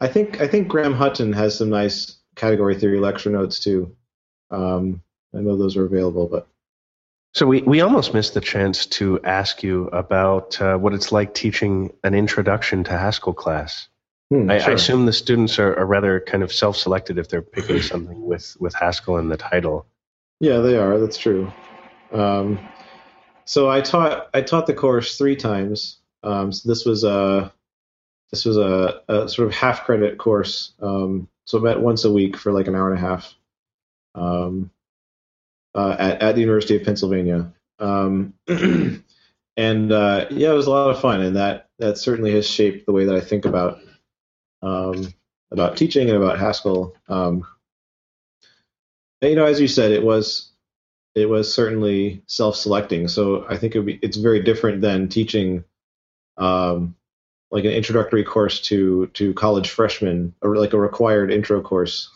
I think I think Graham Hutton has some nice category theory lecture notes too. Um, I know those are available, but So we, we almost missed the chance to ask you about uh, what it's like teaching an introduction to Haskell class. Hmm, I, I assume the students are, are rather kind of self-selected if they're picking something with, with Haskell in the title. Yeah, they are. That's true. Um, so I taught I taught the course three times. Um, so this was a this was a, a sort of half credit course. Um, so I met once a week for like an hour and a half um, uh, at at the University of Pennsylvania. Um, and uh, yeah, it was a lot of fun, and that that certainly has shaped the way that I think about um, about teaching and about Haskell. Um, and, you know, as you said, it was it was certainly self-selecting. So I think it be, it's very different than teaching um, like an introductory course to to college freshmen, or like a required intro course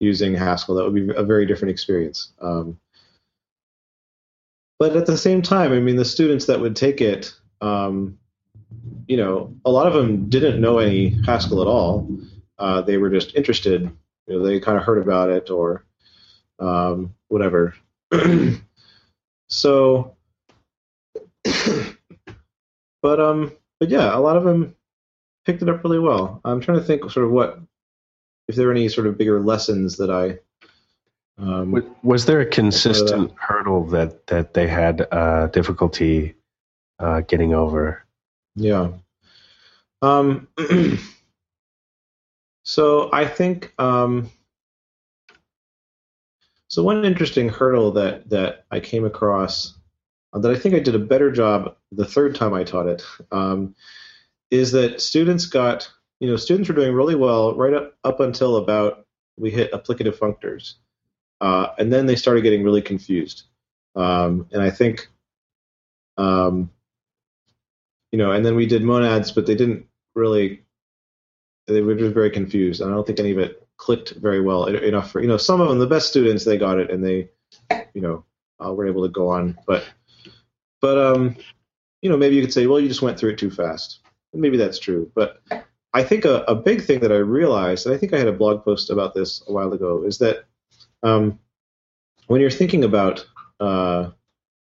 using Haskell. That would be a very different experience. Um, but at the same time, I mean, the students that would take it, um, you know, a lot of them didn't know any Haskell at all. Uh, they were just interested. You know, they kind of heard about it or um, whatever. so, but um, but yeah, a lot of them picked it up really well. I'm trying to think sort of what if there are any sort of bigger lessons that I. Um, Was, was there a consistent hurdle that, that they had uh, difficulty uh, getting over? Yeah. Um, so I think um, so. One interesting hurdle that that I came across uh, that I think I did a better job the third time I taught it um, is that students got you know students were doing really well right up up until about we hit applicative functors, uh, and then they started getting really confused. Um, and I think um, you know, and then we did monads, but they didn't really. They were just very confused, and I don't think any of it clicked very well enough for you know some of them. The best students they got it, and they, you know, uh, were able to go on. But, but um, you know, maybe you could say, well, you just went through it too fast. And maybe that's true, but I think a, a big thing that I realized, and I think I had a blog post about this a while ago, is that um, when you're thinking about, uh,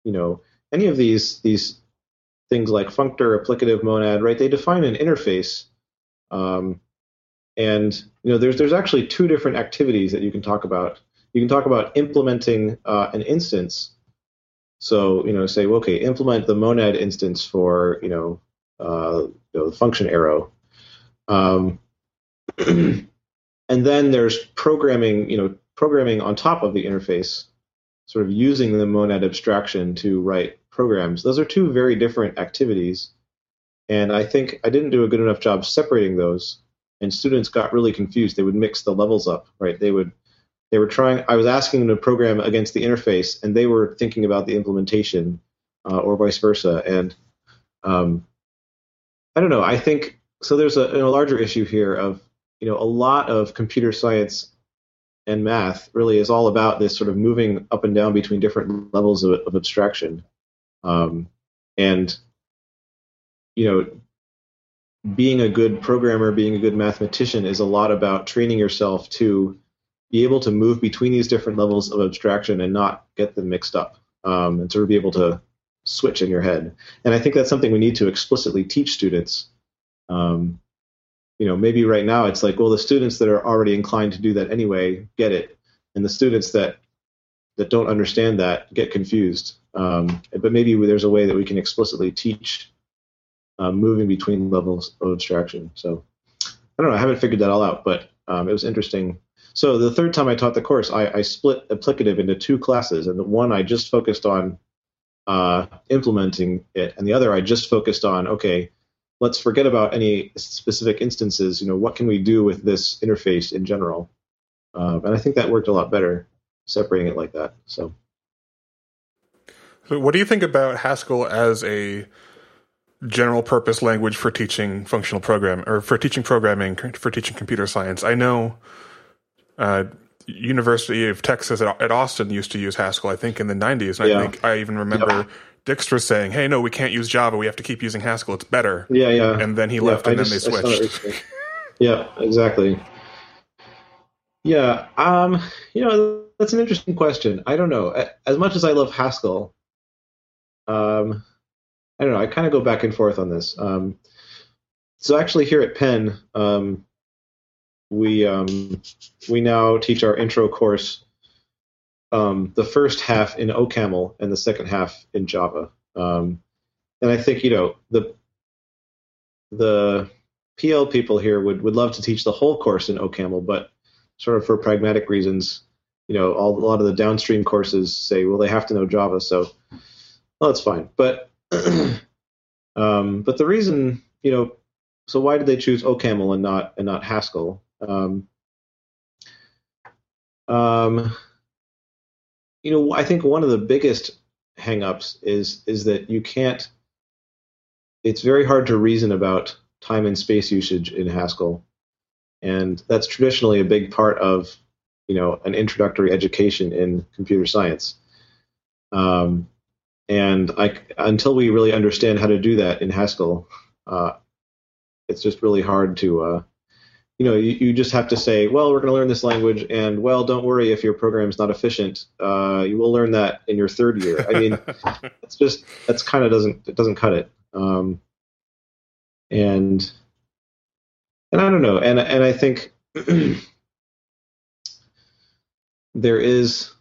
you know, any of these these things like functor, applicative monad, right? They define an interface, um, and you know, there's there's actually two different activities that you can talk about. You can talk about implementing uh, an instance. So you know, say, okay, implement the monad instance for you know, uh, you know the function arrow, um, and then there's programming. You know, programming on top of the interface, sort of using the monad abstraction to write programs. Those are two very different activities. And I think I didn't do a good enough job separating those. And students got really confused. They would mix the levels up, right? They would, they were trying, I was asking them to program against the interface, and they were thinking about the implementation, uh, or vice versa. And um, I don't know. I think so. There's a, a larger issue here of, you know, a lot of computer science and math really is all about this sort of moving up and down between different levels of, of abstraction. Um, and, you know, being a good programmer, being a good mathematician is a lot about training yourself to be able to move between these different levels of abstraction and not get them mixed up um, and sort of be able to switch in your head. And I think that's something we need to explicitly teach students. Um, you know, maybe right now it's like, well, the students that are already inclined to do that anyway get it, and the students that that don't understand that get confused. Um, but maybe there's a way that we can explicitly teach uh, moving between levels of abstraction. So I don't know. I haven't figured that all out, but um, it was interesting. So the third time I taught the course, I, I split applicative into two classes, and the one I just focused on uh, implementing it, and the other I just focused on okay, let's forget about any specific instances. You know, what can we do with this interface in general? Um, and I think that worked a lot better separating it like that. So So what do you think about Haskell as a general purpose language for teaching functional program or for teaching programming for teaching computer science. I know uh, University of Texas at, at, Austin used to use Haskell. I think in the '90s, and yeah. I think I even remember. Dijkstra saying, "Hey, no, we can't use Java. We have to keep using Haskell. It's better." Yeah, yeah. And then he yeah, left, and I then just, they switched. yeah, exactly. Yeah, um, you know, that's an interesting question. I don't know. As much as I love Haskell, um, I don't know. I kind of go back and forth on this. Um, so actually, here at Penn, um, we um, we now teach our intro course. Um, the first half in OCaml and the second half in Java. Um, and I think you know the the PL people here would would love to teach the whole course in OCaml, but sort of for pragmatic reasons, you know, all, a lot of the downstream courses say, well, they have to know Java, so well, that's fine. But um, but the reason, you know, so why did they choose OCaml and not and not Haskell? Um, um, you know, I think one of the biggest hangups is is that you can't. It's very hard to reason about time and space usage in Haskell, and that's traditionally a big part of you know an introductory education in computer science. Um, and I, until we really understand how to do that in Haskell, uh, it's just really hard to, uh, you know, you, you, just have to say, well, we're going to learn this language, and well, don't worry if your program is not efficient. Uh, you will learn that in your third year. I mean, it's just that's kind of doesn't it doesn't cut it. Um, and and I don't know, and and I think there is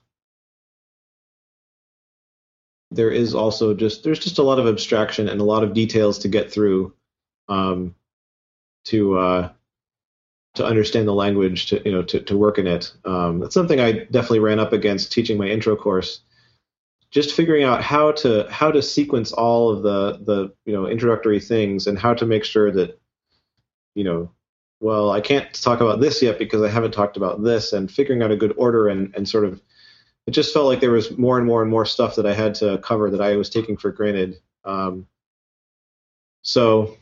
there is also just there's just a lot of abstraction and a lot of details to get through um, to uh, to understand the language to you know to, to work in it. Um, that's something I definitely ran up against teaching my intro course. Just figuring out how to how to sequence all of the the you know introductory things and how to make sure that you know well I can't talk about this yet because I haven't talked about this and figuring out a good order and and sort of it just felt like there was more and more and more stuff that I had to cover that I was taking for granted. Um, so,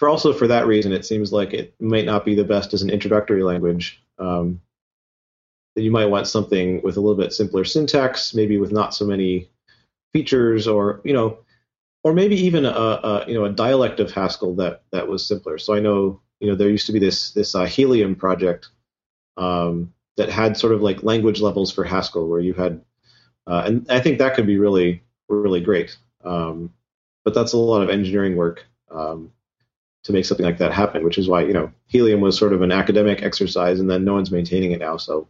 for also for that reason, it seems like it might not be the best as an introductory language. Um, you might want something with a little bit simpler syntax, maybe with not so many features, or you know, or maybe even a, a you know a dialect of Haskell that that was simpler. So I know you know there used to be this this uh, Helium project um, that had sort of like language levels for Haskell, where you had, uh, and I think that could be really really great. Um, but that's a lot of engineering work um, to make something like that happen, which is why you know Helium was sort of an academic exercise, and then no one's maintaining it now. So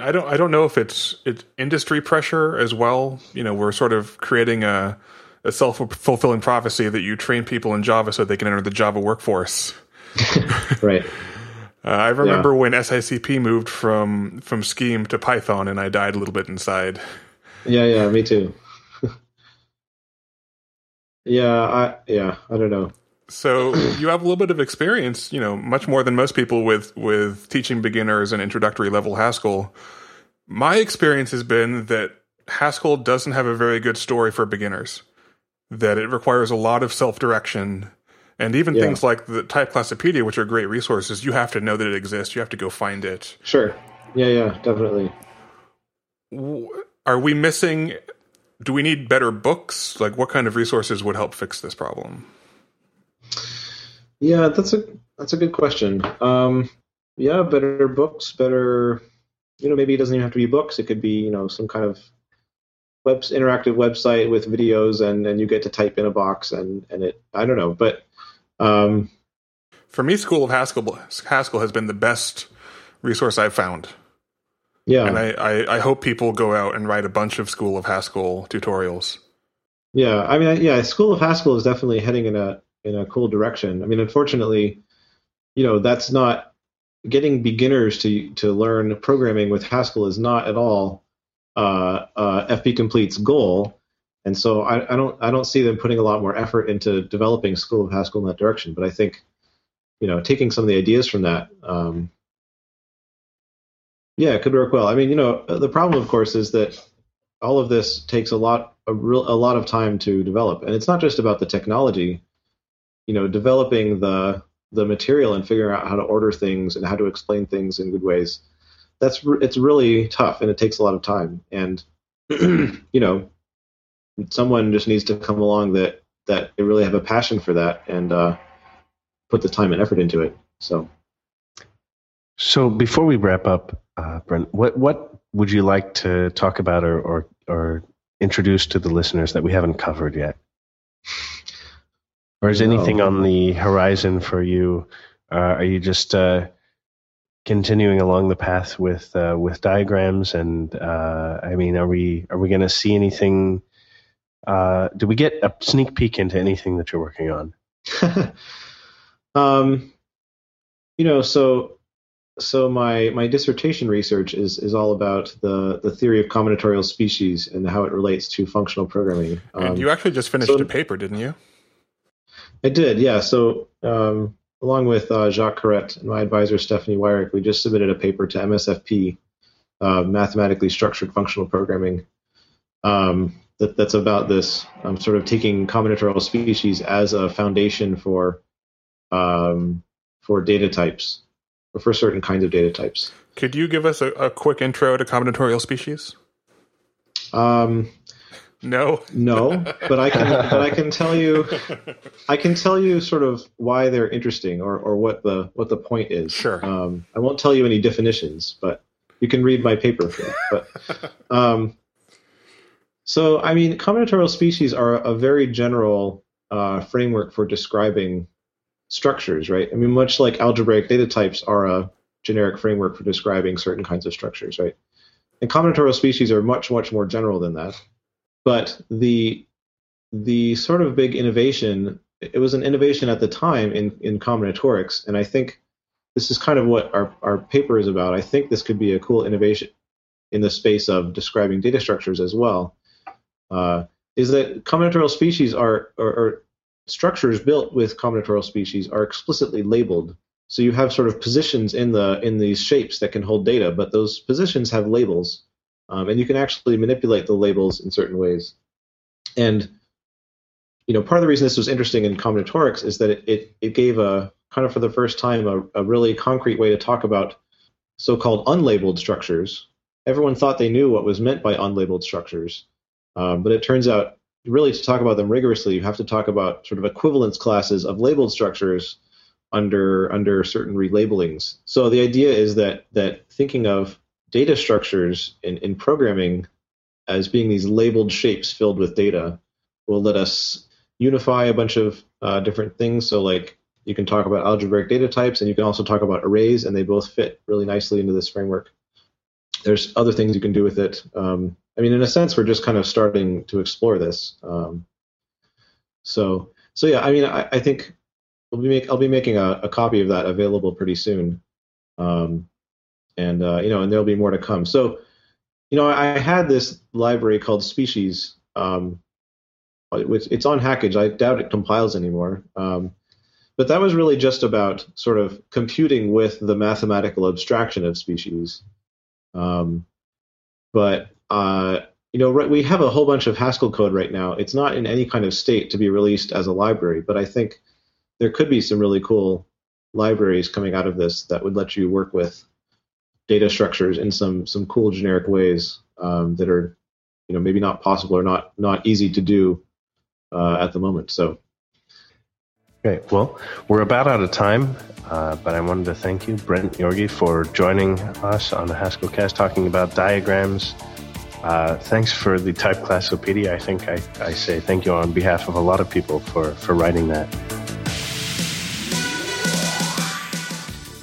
I don't I don't know if it's it's industry pressure as well. You know, we're sort of creating a a self fulfilling prophecy that you train people in Java so they can enter the Java workforce. right. Uh, I remember yeah. when SICP moved from from Scheme to Python, and I died a little bit inside. Yeah, yeah, me too. yeah, I yeah, I don't know. So you have a little bit of experience, you know, much more than most people with with teaching beginners and introductory level Haskell. My experience has been that Haskell doesn't have a very good story for beginners. That it requires a lot of self direction and even yeah. things like the Typeclassopedia, which are great resources, you have to know that it exists. You have to go find it. Sure. Yeah, yeah, definitely. Are we missing? Do we need better books? Like, what kind of resources would help fix this problem? Yeah, that's a that's a good question. Um, yeah, better books, better. You know, maybe it doesn't even have to be books. It could be you know some kind of web interactive website with videos, and and you get to type in a box, and and it. I don't know, but um, For me, School of Haskell, Haskell has been the best resource I've found. Yeah, and I, I, I, hope people go out and write a bunch of School of Haskell tutorials. Yeah, I mean, yeah, School of Haskell is definitely heading in a in a cool direction. I mean, unfortunately, you know, that's not getting beginners to to learn programming with Haskell is not at all uh, uh, FP Complete's goal. And so I, I, don't I don't see them putting a lot more effort into developing School of Haskell in that direction. But I think, you know, taking some of the ideas from that, um, yeah, it could work well. I mean, you know, the problem, of course, is that all of this takes a lot a real a lot of time to develop, and it's not just about the technology. You know, developing the the material and figuring out how to order things and how to explain things in good ways. That's it's really tough, and it takes a lot of time. And you know, someone just needs to come along that that they really have a passion for that and uh, put the time and effort into it. So. So before we wrap up, uh, Brent, what what would you like to talk about or, or or introduce to the listeners that we haven't covered yet? Or is no. anything on the horizon for you? Uh, are you just uh, continuing along the path with uh, with diagrams? And uh, I mean, are we are we going to see anything? Uh, do we get a sneak peek into anything that you're working on? um, you know, so so my my dissertation research is is all about the the theory of combinatorial species and how it relates to functional programming. Um, and you actually just finished so, a paper, didn't you? I did, yeah. So um, along with uh, Jacques Carette and my advisor Stephanie Weirich, we just submitted a paper to MSFP, uh, mathematically structured functional programming. Um, that, that's about this um, sort of taking combinatorial species as a foundation for um, for data types or for certain kinds of data types. Could you give us a, a quick intro to combinatorial species? Um, no, no, but I can, but I can tell you, I can tell you sort of why they're interesting or, or what the what the point is. Sure. Um, I won't tell you any definitions, but you can read my paper. But um, so I mean, combinatorial species are a very general uh, framework for describing structures, right? I mean, much like algebraic data types are a generic framework for describing certain kinds of structures, right? And combinatorial species are much, much more general than that. But the the sort of big innovation, it was an innovation at the time in, in combinatorics, and I think this is kind of what our, our paper is about. I think this could be a cool innovation in the space of describing data structures as well. Uh, is that combinatorial species are, are structures built with combinatorial species are explicitly labeled. So you have sort of positions in the in these shapes that can hold data, but those positions have labels, um, and you can actually manipulate the labels in certain ways. And you know, part of the reason this was interesting in combinatorics is that it it, it gave a kind of for the first time a, a really concrete way to talk about so-called unlabeled structures. Everyone thought they knew what was meant by unlabeled structures, um, but it turns out really to talk about them rigorously, you have to talk about sort of equivalence classes of labeled structures under under certain relabelings. So the idea is that that thinking of data structures in, in programming as being these labeled shapes filled with data will let us unify a bunch of uh, different things. So like you can talk about algebraic data types and you can also talk about arrays and they both fit really nicely into this framework. There's other things you can do with it. Um, I mean, in a sense, we're just kind of starting to explore this. Um, so, so yeah, I mean, I, I think we'll be make, I'll be making a, a, copy of that available pretty soon, um, and uh, you know, and there'll be more to come. So, you know, I had this library called Species, um, which it's on Hackage. I doubt it compiles anymore. Um, but that was really just about sort of computing with the mathematical abstraction of species. Um, but uh, you know, we have a whole bunch of Haskell code right now. It's not in any kind of state to be released as a library, but I think there could be some really cool libraries coming out of this that would let you work with data structures in some some cool generic ways um, that are, you know, maybe not possible or not not easy to do uh, at the moment. So. Okay, well, we're about out of time, uh, but I wanted to thank you, Brent Yorgey, for joining us on the Haskell Cast talking about diagrams uh, thanks for the Typeclassopedia. I think I, I say thank you on behalf of a lot of people for, for writing that.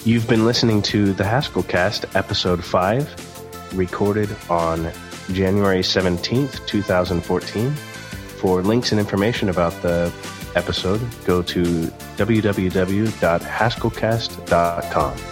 You've been listening to the Haskell Cast, episode 5, recorded on January 17th, 2014. For links and information about the episode, go to www.haskellcast.com.